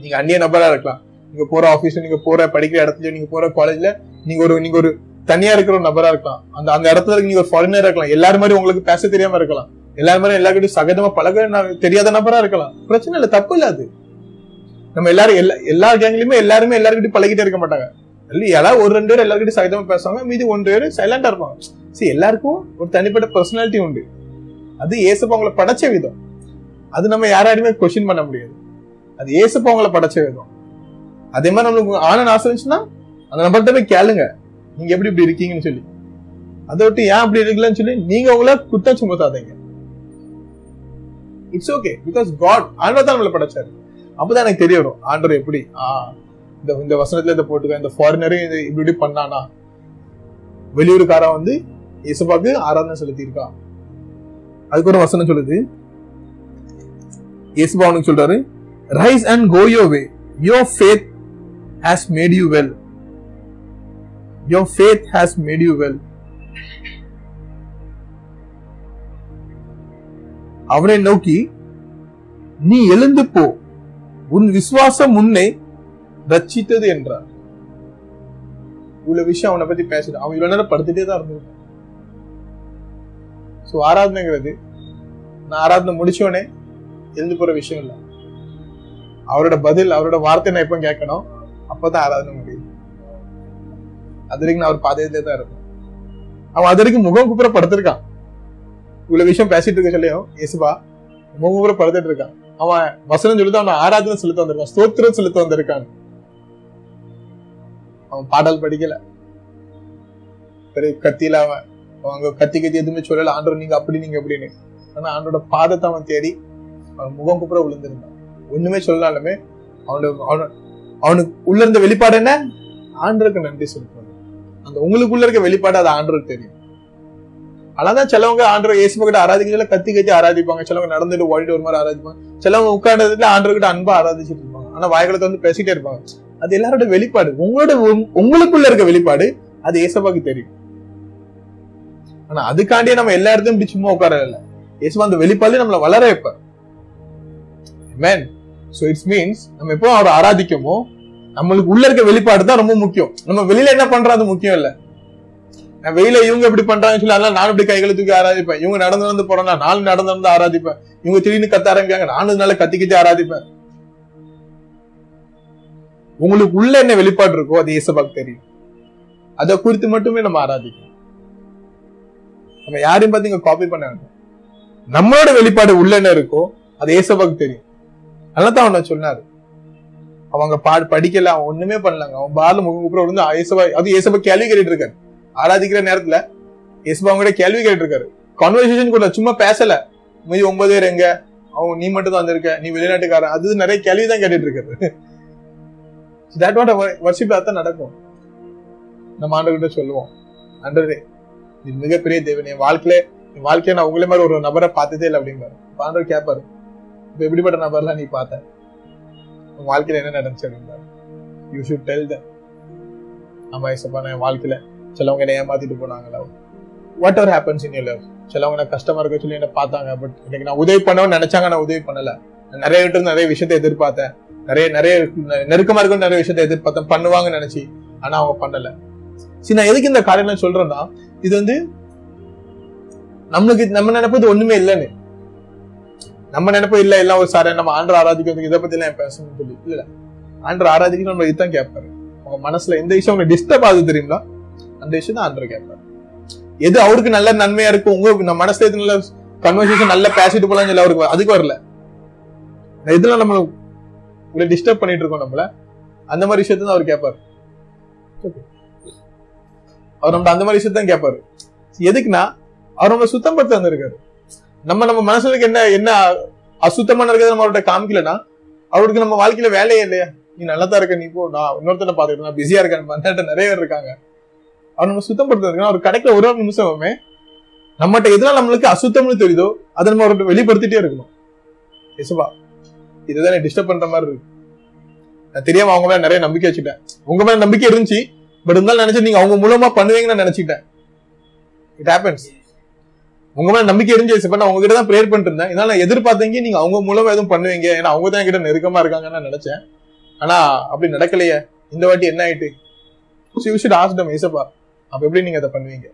நீங்க அந்நிய நபரா இருக்கலாம். நீங்க போற ஆபீஸ்ல நீங்க போற படிக்கிற இடத்துல நீங்க போற காலேஜ்ல நீங்க ஒரு நீங்க ஒரு தனியா இருக்கிற ஒரு நபரா இருக்கலாம். அந்த அந்த இடத்துல நீங்க ஒரு ஃபாரினர் இருக்கலாம். எல்லாரும் மாதிரி உங்களுக்கு பேச தெரியாம இருக்கலாம். எல்லாரும் மாதிரி எல்லாருக்கிட்டும் சகஜமா பழக ந- தெரியாத நபரா இருக்கலாம். பிரச்சனை இல்ல தப்பு இல்லாது நம்ம எல்லாரும் எல்லா எல்லா கேங்லயுமே எல்லாருமே எல்லாருக்கிட்டையும் பழகிட்டே இருக்க மாட்டாங்க. இல்லை யாராவது ஒரு ரெண்டு பேர் எல்லாருக்கிட்டையும் சகதமா பேசுவாங்க மீதி ஒன்று பேர் சைலண்டா இருப்பாங்க. சரி எல்லாருக்கும் ஒரு தனிப்பட்ட பர்சனாலிட்டி உண்டு. அது ஏசப்பா அவங்களை படைச்ச விதம். அது நம்ம யாராலையுமே கொஸ்டின் பண்ண முடியாது. அது ஏசப்பா உங்களை படைச்ச விதம். அதே மாதிரி நம்மளுக்கு ஆனந்த் ஆசை இருந்துச்சுன்னா அந்த நம்பர்கிட்ட போய் கேளுங்க. நீங்க எப்படி இப்படி இருக்கீங்கன்னு சொல்லி. அதை விட்டு ஏன் அப்படி இருக்கலன்னு சொல்லி நீங்க உங்கள குத்தம் சுமத்தாதீங்க. இட்ஸ் ஓகே பிகாஸ் காட் ஆண்டவர் தான் நம்மளை படைச்சாரு. அப்பதான் எனக்கு தெரிய வரும் ஆண்டவர் எப்படி? ஆஹ் இந்த இந்த வசனத்துல இதை போட்டுக்க இந்த ஃபாரினரும் இது இப்படி இப்படி பண்ணானா? வெளியூருக்காரன் வந்து இயேசுபாக்கு ஆராதனை செலுத்தியிருக்கான். அதுக்கு ஒரு வசனம் சொல்லுது. இயேசுபா சொல்றாரு rise and go your way your faith has made you well your faith has made you well அவனை நோக்கி நீ எழுந்து போ. உன் விசுவாசம் உன்னை ரச்சித்தது என்றார். இவ்வளவு விஷயம் அவனை பத்தி பேசுறான். அவன் இவ்வளவு நேரம் படுத்துட்டே தான் இருந்திருக்கான். சோ ஆராதனைங்கிறது நான் ஆராதனை முடிச்சோடனே எழுந்து போற விஷயம் இல்ல. அவரோட பதில் அவரோட வார்த்தை நான் எப்ப கேட்கணும். அப்பதான் ஆராதனை முடியும். அது வரைக்கும் நான் அவர் பாதையிலே தான் இருப்பேன் அவன் அது வரைக்கும் முகம் குப்புற படுத்திருக்கான். இவ்வளவு விஷயம் பேசிட்டு இருக்க சொல்லியும் இயேசுபா முகம் குப்புற படுத்துட்டு இருக்கான். அவன் வசனம் சொல்லிட்டு அவன் ஆராதனை செலுத்த வந்திருக்கான். ஸ்தோத்திரம் செலுத்த வந்திருக்கான். அவன் பாடல் படிக்கல. பெரிய கத்தியில அவன் அவங்க கத்தி கத்தி எதுவுமே சொல்லல. ஆண்டவர் நீங்க அப்படி நீங்க அப்படின்னு ஆனா ஆண்டோட பாதத்தை அவன் தேடி முகம் குப்புற விழுந்திருந்தான் ஒண்ணுமே சொல்லாலுமே அவனோட அவன- அவனுக்கு உள்ள இருந்த வெளிப்பாடு என்ன? ஆண்டருக்கு நன்றி செலுத்தணும் அந்த உங்களுக்குள்ள இருக்க வெளிப்பாடு அது ஆண்டருக்கு தெரியும். ஆனாதான் சிலவங்க ஆண்டவர் இயேசு கிட்ட ஆராதிக்கல கத்தி கத்தி ஆராதிப்பாங்க. சிலவங்க நடந்துட்டு ஓடிட்டு ஒரு மாதிரி ஆராதிப்பாங்க. சிலவங்க உட்கார்ந்ததுல ஆண்டவர்கிட்ட அன்பா ஆராதிச்சிட்டு இருப்பாங்க. ஆனா வாய்களுக்கு வந்து பேசிட்டே இருப்பாங்க. அது எல்லாரோட வெளிப்பாடு. உங்களோட உங்களுக்குள்ள இருக்க வெளிப்பாடு அது ஏசப்பாக்கு தெரியும். ஆனா அதுக்காண்டியே நம்ம எல்லா இடத்தையும் சும்மா உட்கார இல்ல. ஏசப்பா அந்த வெளிப்பாடு நம்மள வளர வைப்ப மேன் இட்ஸ் மீன்ஸ் நம்ம எப்போ அவரை ஆராதிக்கமோ நம்மளுக்கு உள்ள இருக்க வெளிப்பாடு தான் ரொம்ப முக்கியம். நம்ம வெளியில என்ன பண்றோம் அது முக்கியம் இல்ல. நான் வெளியில இவங்க எப்படி பண்றாங்கன்னு சொல்லி நானும் இப்படி கைகளை தூக்கி ஆராதிப்பேன். இவங்க நடந்து நடந்து போறேன் நானும் நடந்து நடந்து ஆராதிப்பேன். இவங்க திடீர்னு கத்த ஆரம்பிக்காங்க நானும் இதனால கத்திக்கிட்டு ஆராதிப்பேன். உங்களுக்கு உள்ள என்ன வெளிப்பாடு இருக்கோ அது இயேசபாக்கு தெரியும். அதை குறித்து மட்டுமே நம்ம ஆராதிக்கணும். நம்ம யாரையும் பார்த்து இங்க காப்பி பண்ண வேண்டாம். நம்மளோட வெளிப்பாடு உள்ள என்ன இருக்கோ அது ஏசபாக்கு தெரியும். தான் அவனை சொன்னாரு. அவங்க பாடு படிக்கல அவன் ஒண்ணுமே பண்ணலங்க. அவன் பால முகம் குப்புற விழுந்து ஏசபா அது ஏசபா கேள்வி கேட்டுட்டு இருக்காரு. ஆராதிக்கிற நேரத்துல ஏசபா அவங்க கிட்ட கேள்வி கேட்டு இருக்காரு. கான்வர்சேஷன் கூட சும்மா பேசல. மீதி ஒன்பது பேர் எங்க? அவன் நீ மட்டும் தான் வந்திருக்க நீ வெளிநாட்டுக்காரன். அது நிறைய கேள்வி தான் கேட்டுட்டு இருக்காரு. தட் வாட் வர்ஷிப் தான் நடக்கும். நம்ம ஆண்டவர்கிட்ட சொல்லுவோம். ஆண்டவரே நீ மிகப்பெரிய தேவன் என் வாழ்க்கையில என் வாழ்க்கைய நான் உங்களே மாதிரி ஒரு நபரை பார்த்ததே இல்லை அப்படிம்பாரு. அப்ப ஆண்டவர் கேட்பாரு இப்ப எப்படிப்பட்ட நபர்லாம் நீ பார்த்த? உன் வாழ்க்கையில என்ன நடந்துச்சு அப்படிம்பாரு யூ ஷுட் டெல் த ஆமா ஏசப்பா நான் என் வாழ்க்கையில சிலவங்க என்ன ஏமாத்திட்டு போனாங்களா. Whatever happens in your love சிலவங்க நான் கஷ்டமா இருக்க சொல்லி என்ன பார்த்தாங்க பட் இன்னைக்கு நான் உதவி பண்ணவும் நினைச்சாங்க நான் உதவி பண்ணல. நிறைய கிட்ட இருந்து நிறைய விஷயத்தை எதிர்பார்த்தேன். நிறைய நிறைய நெருக்கமா இருக்கும் நிறைய விஷயத்தை எதிர்பார்த்தேன். பண்ணுவாங்கன்னு நினைச்சு ஆனா அவங்க பண்ணல. சரி நான் எதுக்கு இந்த காரியம் சொல்றேன்னா இது வந்து நம்மளுக்கு நம்ம நினைப்பது ஒண்ணுமே இல்லைன்னு. நம்ம நினைப்பது இல்ல எல்லாம் ஒரு சார நம்ம ஆண்டர் ஆராதிக்கிறதுக்கு இதை பத்தி எல்லாம் பேசணும்னு சொல்லி இல்ல. ஆண்டர் ஆராதிக்க நம்ம இதுதான் கேட்பாரு. உங்க மனசுல எந்த விஷயம் உங்களுக்கு டிஸ்டர்ப் ஆகுது தெரியுங்களா? அந்த விஷயம் தான் ஆண்டர் கேட்பாரு. எது அவருக்கு நல்ல நன்மையா இருக்கும் உங்க நம்ம மனசுல எது நல்ல கன்வர்சேஷன் நல்லா பேசிட்டு போலாம் சொல்லி அவருக்கு அதுக்கு வரல. இதுல நம்ம உங்களை டிஸ்டர்ப் பண்ணிட்டு இருக்கோம் நம்மள. அந்த மாதிரி விஷயத்த தான் அவர் கேட்பாரு. அவர் நம்ம அந்த மாதிரி விஷயத்தான் கேட்பாரு. எதுக்குன்னா அவர் நம்ம சுத்தம் படுத்த வந்திருக்காரு நம்ம நம்ம மனசுக்கு என்ன என்ன அசுத்தமான இருக்கிறத நம்ம அவர்கிட்ட காமிக்கலன்னா அவருக்கு நம்ம வாழ்க்கையில வேலையே இல்லையா. நீ நல்லா தான் இருக்க நீ போ. நான் இன்னொருத்தனை பாத்துக்கிட்டு நான் பிஸியா இருக்கேன். மன்னாட்ட நிறைய பேர் இருக்காங்க. அவர் நம்ம சுத்தம் படுத்துறதுக்கு அவர் கிடைக்கிற ஒரு ஒரு நிமிஷமே நம்மகிட்ட எதுலாம் நம்மளுக்கு அசுத்தம்னு தெரியுதோ அதை நம்ம அவர்கிட்ட வெளிப்படுத்திட்டே இருக்கணும். எசுபா இதுதான் டிஸ்டர்ப் பண்ற மாதிரி இருக்கு. நான் தெரியாம அவங்க மேல நிறைய நம்பிக்கை வச்சுட்டேன். உங்க மேல நம்பிக்கை இருந்துச்சு பட் இருந்தாலும் நினைச்சு நீங்க அவங்க மூலமா பண்ணுவீங்கன்னு நான் நினைச்சிட்டேன் இட் ஹேப்பன்ஸ் உங்க மேல நம்பிக்கை இருந்துச்சு பட் நான் உங்ககிட்ட தான் ப்ரேயர் பண்ணிட்டு இருந்தேன். இதனால நான் எதிர்பார்த்தீங்க நீங்க அவங்க மூலமா எதுவும் பண்ணுவீங்க? ஏன்னா அவங்க தான் என்கிட்ட நெருக்கமா இருக்காங்கன்னு நான் நினைச்சேன். ஆனா அப்படி நடக்கலையே. இந்த வாட்டி என்ன ஆயிட்டு? யூ ஷுட் ஏசப்பா அப்ப எப்படி நீங்க அதை பண்ணுவீங்க?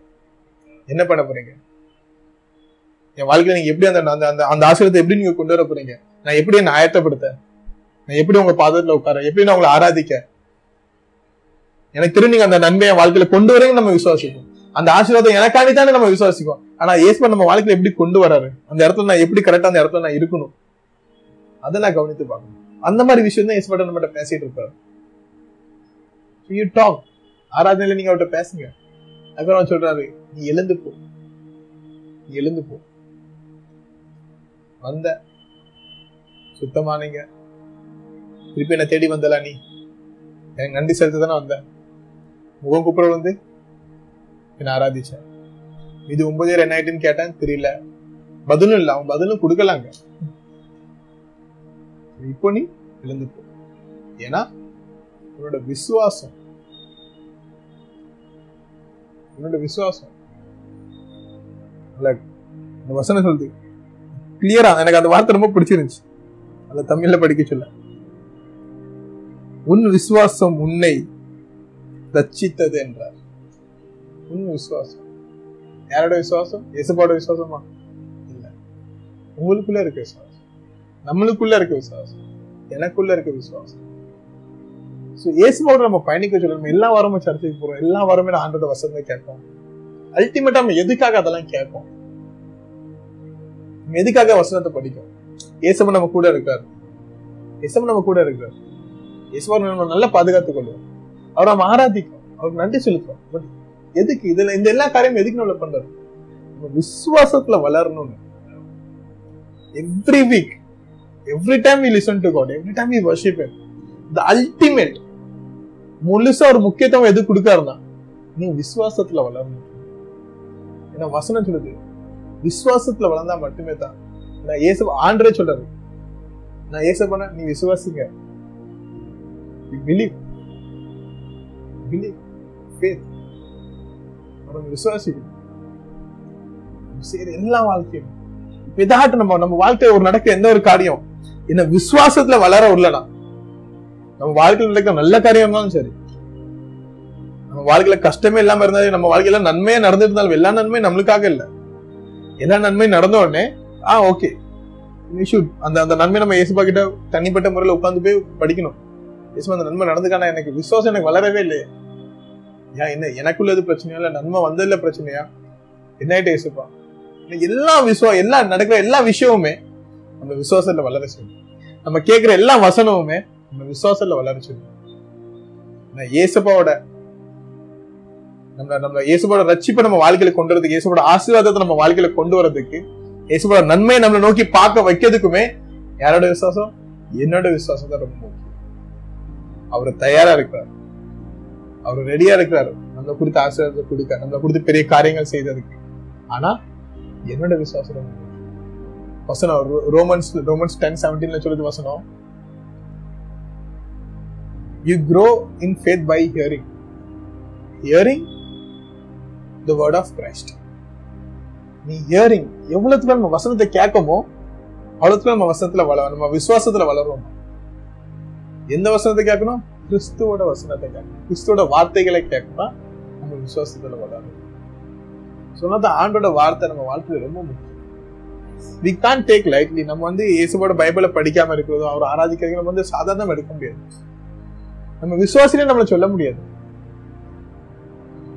என்ன பண்ண போறீங்க? என் வாழ்க்கையில நீங்க எப்படி அந்த அந்த அந்த அந்த ஆசிரியத்தை எப்படி நீங்க கொண்டு வர போறீங்க? நான் எப்படி என்ன ஆயத்தப்படுத்த நான் எப்படி உங்க பாதத்துல உட்கார எப்படி நான் உங்களை ஆராதிக்க? எனக்கு தெரியும் நீங்க அந்த நன்மையை வாழ்க்கையில கொண்டு வரீங்கன்னு நம்ம விசுவாசிப்போம். அந்த ஆசீர்வாதம் எனக்காண்டி தானே நம்ம விசுவாசிக்கும் ஆனா ஏசுவா நம்ம வாழ்க்கையில எப்படி கொண்டு வராரு? அந்த இடத்துல நான் எப்படி கரெக்டா அந்த இடத்துல நான் இருக்கணும்? அதை நான் கவனித்து பார்க்கணும். அந்த மாதிரி விஷயம் தான் ஏசுபாட்ட நம்மகிட்ட பேசிட்டு இருப்பாரு. யூ டாக் ஆராதனையில நீங்க அவர்கிட்ட பேசுங்க. அப்புறம் சொல்றாரு நீ எழுந்து போ. நீ எழுந்து போ. வந்த. சுத்தமானீங்க திருப்பி என்ன தேடி வந்தலா நீ? எனக்கு நன்றி செலுத்த தானே வந்த. முகம் கூப்பிட வந்து என்ன ஆராதிச்சேன். இது ஒன்பது என்ன ஆயிட்டுன்னு கேட்டேன் தெரியல. பதிலும் இல்லை அவன் பதிலும் கொடுக்கலாங்க. இப்போ நீ எழுந்து போ. ஏன்னா உன்னோட விசுவாசம் உன்னோட விசுவாசம். இந்த வசனம் சொல்லுது. கிளியரா எனக்கு அந்த வார்த்தை ரொம்ப பிடிச்சிருந்துச்சு. அந்த தமிழ்ல படிக்க சொல்ல. உன் விசுவாசம் உன்னை ரச்சித்தது என்றார். உன் விசுவாசம் யாரோட விசுவாசம் இயேசுபாட விசுவாசமா இல்ல உங்களுக்குள்ள இருக்க விசுவாசம் நம்மளுக்குள்ள இருக்க விசுவாசம் எனக்குள்ள இருக்க விசுவாசம் ஸோ இயேசுவோட நம்ம பயணிக்க சொல்ல நம்ம எல்லா வாரமும் சர்ச்சைக்கு போறோம் எல்லா வாரமே நான் ஆண்டோட வசந்த கேட்போம் அல்டிமேட்டா நம்ம எதுக்காக அதெல்லாம் கேட்போம் நம்ம எதுக்காக வசனத்தை படிக்கும் இயேசுவ நம்ம கூட இருக்காரு இயேசுவ நம்ம கூட இருக்காரு இயேசுவார் நம்ம நல்லா பாதுகாத்துக் கொள்வோம் அவர் நம்ம ஆராதிக்கும் அவருக்கு நன்றி செலுத்துறோம் பட் எதுக்கு? இதுல இந்த எல்லா காரியமும் எதுக்கு நம்மள பண்றது? நம்ம விசுவாசத்துல வளரணும்னு. Every week every time we listen to God every time we worship him the ultimate முழுசா ஒரு முக்கியத்துவம் எது கொடுக்காருன்னா நீ விசுவாசத்துல வளரணும். ஏன்னா வசனம் சொல்லுது விசுவாசத்துல வளர்ந்தா மட்டுமே தான். நான் ஏசு ஆண்டரே சொல்றாரு. நான் ஏச பண்ண நீ விசுவாசிங்க. பிலீவ் பிலீவ் ஃபேத் நம்ம விசுவாசிக்கணும் சரி எல்லா வாழ்க்கையும் இப்ப நம்ம நம்ம வாழ்க்கையில ஒரு நடக்க எந்த ஒரு காரியம் என்ன விசுவாசத்துல வளர உள்ளனா நம்ம வாழ்க்கையில் நடக்கிற நல்ல காரியம் சரி நம்ம வாழ்க்கையில கஷ்டமே இல்லாம இருந்தாலும் நம்ம வாழ்க்கையில நன்மையா நடந்துருந்தாலும் எல்லா நன்மையும் நம்மளுக்காக இல்ல. எல்லா நன்மையும் நடந்த உடனே ஆ ஓகே அந்த அந்த நன்மை நம்ம இயேசுபா கிட்ட தனிப்பட்ட முறையில உட்கார்ந்து போய் படிக்கணும். இயேசுபா அந்த நன்மை நடந்துக்கான எனக்கு விசுவாசம் எனக்கு வளரவே இல்லையே. ஏன் என்ன எனக்குள்ளது பிரச்சனையா? இல்ல நன்மை வந்ததுல பிரச்சனையா? என்ன யோசிப்பான் எல்லா விசுவா எல்லா நடக்கிற எல்லா விஷயமுமே நம்ம விசுவாசத்துல வளர செய்யும். நம்ம கேட்கிற எல்லா வசனமுமே நம்ம விசுவாசத்துல வளர செய்யும். நான் இயேசுப்பாவோட நம்ம நம்ம இயேசுபோட ரட்சிப்பை நம்ம வாழ்க்கையில கொண்டு வரதுக்கு இயேசுபோட ஆசீர்வாதத்தை நம்ம வாழ்க்கையில கொண்டு வரதுக்கு இயேசுபோட நன்மையை நம்மளை நோக்கி பார்க்க வைக்கிறதுக்குமே யாரோட விசுவாசம்? என்னோட விசுவாசம் தான் ரொம்ப முக்கியம். அவர் தயாரா இருக்கிறார். அவர் ரெடியா இருக்கிறாரு. நம்மளை கொடுத்து ஆசீர்வாதத்தை கொடுக்க நம்மளை கொடுத்து பெரிய காரியங்கள் செய்ததுக்கு. ஆனா என்னோட விசுவாசம் வசனம் ரோமன்ஸ் ரோமன்ஸ் டென் செவன்டீன்ல சொல்லுது வசனம். You grow in faith by hearing hearing the word of Christ நீ ஹியரிங் எவ்வளவுக்கு நம்ம வசனத்தை கேட்கமோ அவ்வளவுக்கு நம்ம வசனத்துல வள நம்ம விசுவாசத்துல வளரும் எந்த வசனத்தை கேட்கணும்? கிறிஸ்துவோட வசனத்தை கேட்கணும். கிறிஸ்துவோட வார்த்தைகளை கேட்கணும் நம்ம விசுவாசத்துல வளரும் சொன்னது ஆண்டோட வார்த்தை நம்ம வாழ்க்கையில ரொம்ப முக்கியம். வி கான் டேக் லைட்லி நம்ம வந்து இயேசுவோட பைபிளை படிக்காம இருக்கிறதோ அவர் ஆராதிக்கிறது நம்ம வந்து சாதாரணம் எடுக்க முடியாது. நம்ம விசுவாசிலே நம்மள சொல்ல முடியாது.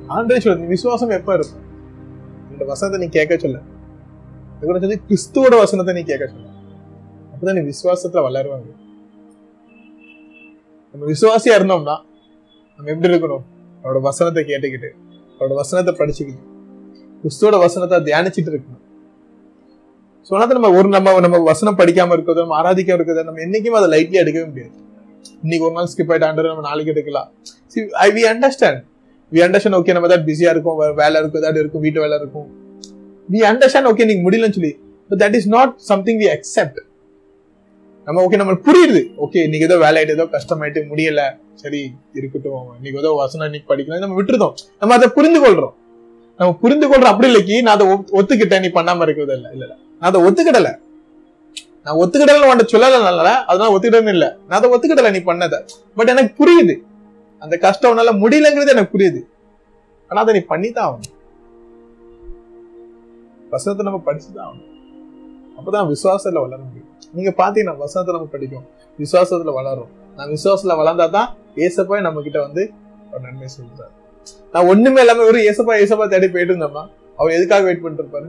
ஆண்டே சொல்ல நீ விசுவாசம் எப்ப இருக்கும்? இந்த வசனத்தை நீ கேட்க சொல்ல. சொல்லி கிறிஸ்துவோட வசனத்தை நீ கேட்க சொல்ல. அப்பதான் நீ விசுவாசத்துல வளருவாங்க. நம்ம விசுவாசியா இருந்தோம்னா நம்ம எப்படி இருக்கணும்? அவரோட வசனத்தை கேட்டுக்கிட்டு அவரோட வசனத்தை படிச்சுக்கிட்டு கிறிஸ்துவோட வசனத்தை தியானிச்சுட்டு இருக்கணும். சொன்னா நம்ம ஒரு நம்ம நம்ம வசனம் படிக்காம இருக்கிறதோ நம்ம ஆராதிக்காம இருக்கிறதோ நம்ம என்னைக்குமே அதை லைட்லி எடுக்கவே முடியாது. இன்னைக்கு ஒரு நாள் ஸ்கிப் ஆயிட்டு ஆண்டு நம்ம நாளைக்கு எடுக்கலாம். I we understand we understand okay நம்ம தான் பிஸியா இருக்கும் வேலை இருக்கும் ஏதாவது இருக்கும் வீட்டு வேலை இருக்கும். வி அண்டர்ஸ்டாண்ட் ஓகே நீங்க முடியலன்னு சொல்லி but that is not something we accept நம்ம ஓகே நம்மளுக்கு புரியுது. ஓகே இன்னைக்கு ஏதோ வேலையாயிட்டு ஏதோ கஷ்டமாயிட்டு முடியல. சரி இருக்கட்டும். இன்னைக்கு ஏதோ வசனம் இன்னைக்கு படிக்கலாம் நம்ம விட்டுருதோம். நம்ம அதை புரிந்து கொள்றோம் நம்ம புரிந்து கொள்றோம் அப்படி இல்லைக்கு நான் அதை ஒத்துக்கிட்டேன் நீ பண்ணாம இருக்கிறது இல்லை. இல்ல நான் அதை ஒத்துக்கிடல. நான் ஒத்துக்கிடல உன்ட்ட சொல்லல நல்ல அதனால ஒத்துக்கிட்டேன்னு இல்ல. நான் அதை ஒத்துக்கிடல நீ பண்ணத. பட் எனக்கு புரியுது. அந்த கஷ்டம் உன்னால முடியலங்கிறது எனக்கு புரியுது. ஆனா அதை நீ பண்ணிதான் ஆகணும். வசனத்தை நம்ம படிச்சுதான் ஆகணும். அப்பதான் விசுவாசத்துல வளர முடியும். நீங்க பாத்தீங்கன்னா வசனத்தை நம்ம படிக்கும் விசுவாசத்துல வளரும் நான் விசுவாசத்துல வளர்ந்தா தான் ஏசப்பா நம்ம கிட்ட வந்து ஒரு நன்மை சொல்றாரு. நான் ஒண்ணுமே இல்லாம வெறும் ஏசப்பா ஏசப்பா தேடி போயிட்டு இருந்தோம்னா அவர் எதுக்காக வெயிட் பண்ணிட்டு இருப்பாரு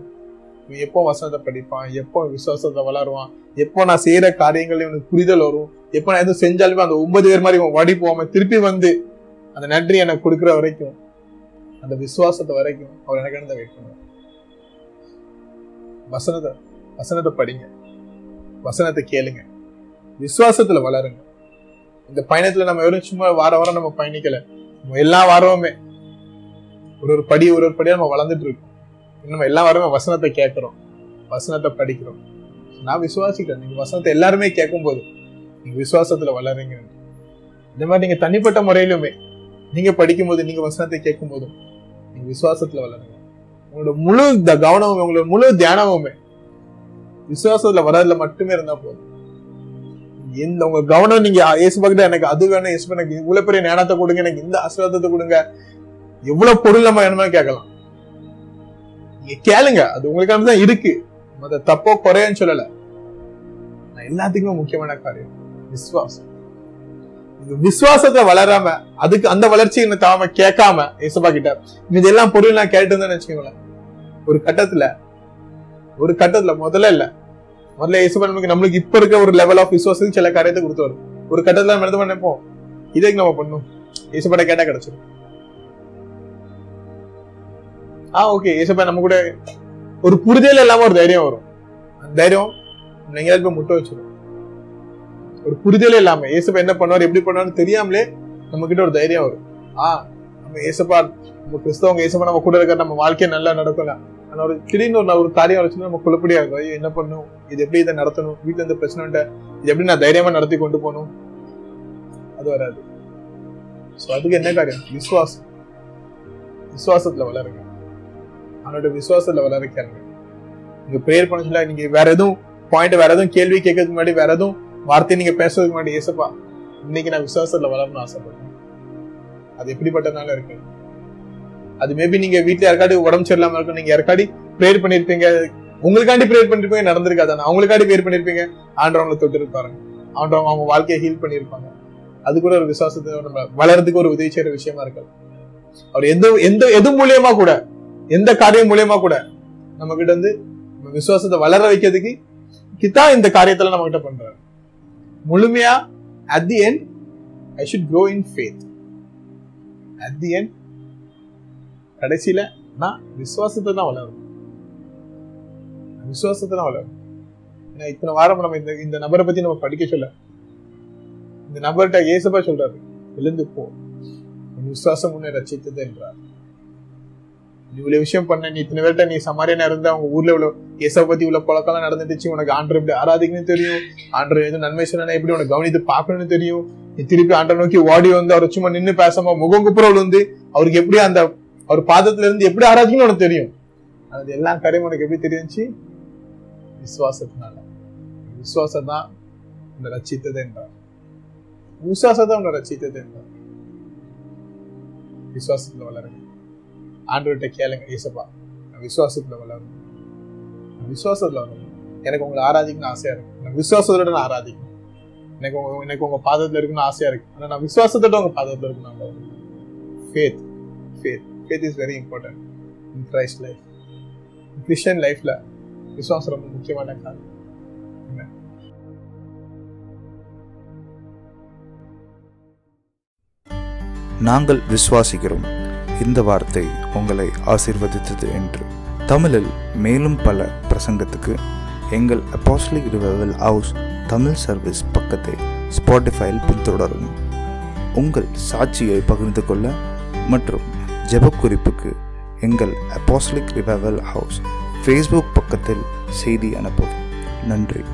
இவன் எப்போ வசனத்தை படிப்பான்? எப்போ விசுவாசத்தை வளருவான்? எப்போ நான் செய்யற காரியங்கள் இவனுக்கு புரிதல் வரும்? எப்போ நான் எதுவும் செஞ்சாலுமே அந்த ஒன்பது பேர் மாதிரி இவன் வடி போவாம திருப்பி வந்து அந்த நன்றி எனக்கு கொடுக்குற வரைக்கும் அந்த விசுவாசத்தை வரைக்கும் அவர் எனக்கு வெயிட் பண்ணுவார்? வசனத்தை வசனத்தை படிங்க. வசனத்தை கேளுங்க. விசுவாசத்துல வளருங்க. இந்த பயணத்துல நம்ம வெறும் சும்மா வார வாரம் நம்ம பயணிக்கல. நம்ம எல்லா வாரமுமே ஒரு ஒரு படி ஒரு ஒரு படியா நம்ம வளர்ந்துட்டு இருக்கோம். நம்ம எல்லா வாரமே வசனத்தை கேட்கிறோம். வசனத்தை படிக்கிறோம். நான் விசுவாசிக்கிறேன். நீங்க வசனத்தை எல்லாருமே கேட்கும் போது நீங்க விசுவாசத்துல வளருங்க. இந்த மாதிரி நீங்க தனிப்பட்ட முறையிலுமே நீங்க படிக்கும் போது நீங்க வசனத்தை கேட்கும் போதும் நீங்க விசுவாசத்துல வளருங்க. உங்களோட முழு த கவனமும் உங்களோட முழு தியானமுமே விசுவாசத்துல வர்றதுல மட்டுமே இருந்தா போதும். இந்த உங்க கவனம் நீங்க இயேசுபா கிட்ட எனக்கு அது வேணும் இயேசு எனக்கு இவ்வளவு பெரிய ஞானத்தை கொடுங்க எனக்கு இந்த ஆசீர்வாதத்தை கொடுங்க. எவ்வளவு பொருள் நம்ம என்னமா கேட்கலாம். நீங்க கேளுங்க அது உங்களுக்கான தான் இருக்கு. அத தப்போ குறையன்னு சொல்லல. நான் எல்லாத்துக்குமே முக்கியமான காரியம் விசுவாசம். விசுவாசத்தை வளராம அதுக்கு அந்த வளர்ச்சி என்ன தாம கேட்காம இயேசுபா கிட்ட இதெல்லாம் பொருள் நான் கேட்டு இருந்தேன்னு வச்சுக்கோங்களேன். ஒரு கட்டத்துல ஒரு கட்டத்துல முதல்ல இல்ல. முதல்ல இயேசுபா நமக்கு நம்மளுக்கு இப்ப இருக்க ஒரு லெவல் ஆஃப் விசுவாசத்துக்கு சில காரியத்தை கொடுத்தவர் ஒரு கட்டத்துல நம்ம என்ன நினைப்போம் இதுக்கு நம்ம பண்ணும் இயேசுப்பட கேட்டா கிடைச்சிடும் ஆ ஓகே இயேசுப்பா நம்ம கூட ஒரு புரிதல் இல்லாம ஒரு தைரியம் வரும். அந்த தைரியம் எங்கேயாவது போய் முட்டை வச்சிடும் ஒரு புரிதல் இல்லாம ஏசப்பா என்ன பண்ணுவார் எப்படி பண்ணுவார்னு தெரியாமலே நம்ம கிட்ட ஒரு தைரியம் வரும். ஆ நம்ம ஏசப்பா நம்ம கிறிஸ்தவங்க ஏசப்பா நம்ம கூட இருக்கிற நம்ம வாழ்க்கையை நல்லா நடக்கலாம் ஆனா ஒரு திடீர்னு ஒரு ஒரு காரியம் வச்சுன்னா நம்ம குழப்படியா இருக்கும் ஐயோ என்ன பண்ணும்? இது எப்படி இதை நடத்தணும்? வீட்டுல இருந்து பிரச்சனை இது எப்படி நான் தைரியமா நடத்தி கொண்டு போகணும்? அது வராது. சோ அதுக்கு என்ன காரியம்? விசுவாசம். விசுவாசத்துல வளருங்க. அவனோட விசுவாசத்துல வளர கேளுங்க. நீங்க ப்ரேயர் பண்ண சொல்ல நீங்க வேற எதுவும் பாயிண்ட் வேற எதுவும் கேள்வி கேட்கறதுக்கு முன்னாடி வேற எதுவும் வார்த்தை நீங்க பேசுறதுக்கு முன்னாடி ஏசப்பா இன்னைக்கு நான் விசுவாசத்துல வளரணும்னு ஆசைப்படுறேன். அது எப்படிப்பட்டனால இருக்கு? அது மேபி நீங்க வீட்டுல யாருக்காடி உடம்பு சரியில்லாம இருக்கும் நீங்க யாருக்காடி ப்ரேயர் பண்ணிருப்பீங்க. உங்களுக்காண்டி ப்ரேயர் பண்ணிருப்பீங்க நடந்திருக்காது அவங்களுக்காண்டி ப்ரேயர் பண்ணிருப்பீங்க. ஆண்டவங்களை தொட்டு இருப்பாங்க ஆண்டவங்க அவங்க வாழ்க்கையை ஹீல் பண்ணிருப்பாங்க அது கூட ஒரு விசுவாசத்தை நம்ம வளர்றதுக்கு ஒரு உதவி செய்யற விஷயமா இருக்காது அவர் எந்த எந்த எது மூலியமா கூட எந்த காரியம் மூலியமா கூட நம்ம கிட்ட வந்து விசுவாசத்தை வளர வைக்கிறதுக்கு கிட்டா இந்த காரியத்துல நம்ம கிட்ட பண்றாரு. முழுமையா at the end I should grow in faith at the end கடைசியில நான் விசுவாசத்தை தான் வளரும். விசுவாசத்தை தான் வளரும். ஏன்னா இத்தனை வாரம் நம்ம இந்த இந்த நபரை பத்தி நம்ம படிக்க சொல்ல. இந்த நபர்கிட்ட ஏசப்பா சொல்றாரு எழுந்து போ. விசுவாசம் உன்னை ரச்சித்தது என்றார். இவ்வளவு விஷயம் பண்ண நீ இத்தனை பேர்ட்ட நீ சமாரியனா இருந்த அவங்க ஊர்ல இவ்வளவு இயேசை பத்தி இவ்வளவு பழக்கம் நடந்துச்சு உனக்கு ஆண்டர் எப்படி ஆராதிக்கணும்னு தெரியும். ஆண்டர் எதுவும் நன்மை சொன்னா எப்படி உனக்கு கவனித்து பார்க்கணும்னு தெரியும். நீ திருப்பி ஆண்டர் நோக்கி ஓடி வந்து அவர் சும்மா நின்று பேசாம முகம் குப்புறவுல வந்து அவருக்கு எப்படி அந்த அவர் பாதத்துல இருந்து எப்படி ஆராதிக்கணும் உனக்கு தெரியும். அது எல்லா காரியம் உனக்கு எப்படி தெரிஞ்சு விசுவாசத்தினால. விசுவாசம் தான் உன்னை ரச்சித்தது என்றார் விசுவாசம் தான் உன்னை ரச்சித்தது என்றார் விசுவாசத்துல வளருங்க. ஆண்டவர்கிட்ட கேளுங்க ஏசப்பா நான் விசுவாசத்துல வளரணும். விசுவாசத்துல வரணும் எனக்கு உங்களை ஆராதிக்கணும்னு ஆசையா இருக்கு. நான் விசுவாசத்தோட நான் ஆராதிக்கணும். எனக்கு உங்க எனக்கு உங்க பாதத்துல இருக்குன்னு ஆசையா இருக்கு. ஆனா நான் விசுவாசத்தோட உங்க பாதத்துல இருக்கணும் faith faith faith is very important in Christ life Christian லைஃப்ல விசுவாசம் ரொம்ப முக்கியமான காரணம். நாங்கள் விசுவாசிக்கிறோம். இந்த வார்த்தை உங்களை ஆசிர்வதித்தது என்று. தமிழில் மேலும் பல பிரசங்கத்துக்கு எங்கள் apostolic revival house Tamil service பக்கத்தை ஸ்பாட்டிஃபைல் பின்தொடரும் உங்கள் சாட்சியை பகிர்ந்து கொள்ள மற்றும் ஜெபக்குறிப்புக்கு எங்கள் அப்போஸ்லிக் ரிவைவல் ஹவுஸ் ஃபேஸ்புக் பக்கத்தில் செய்தி அனுப்பவும். நன்றி.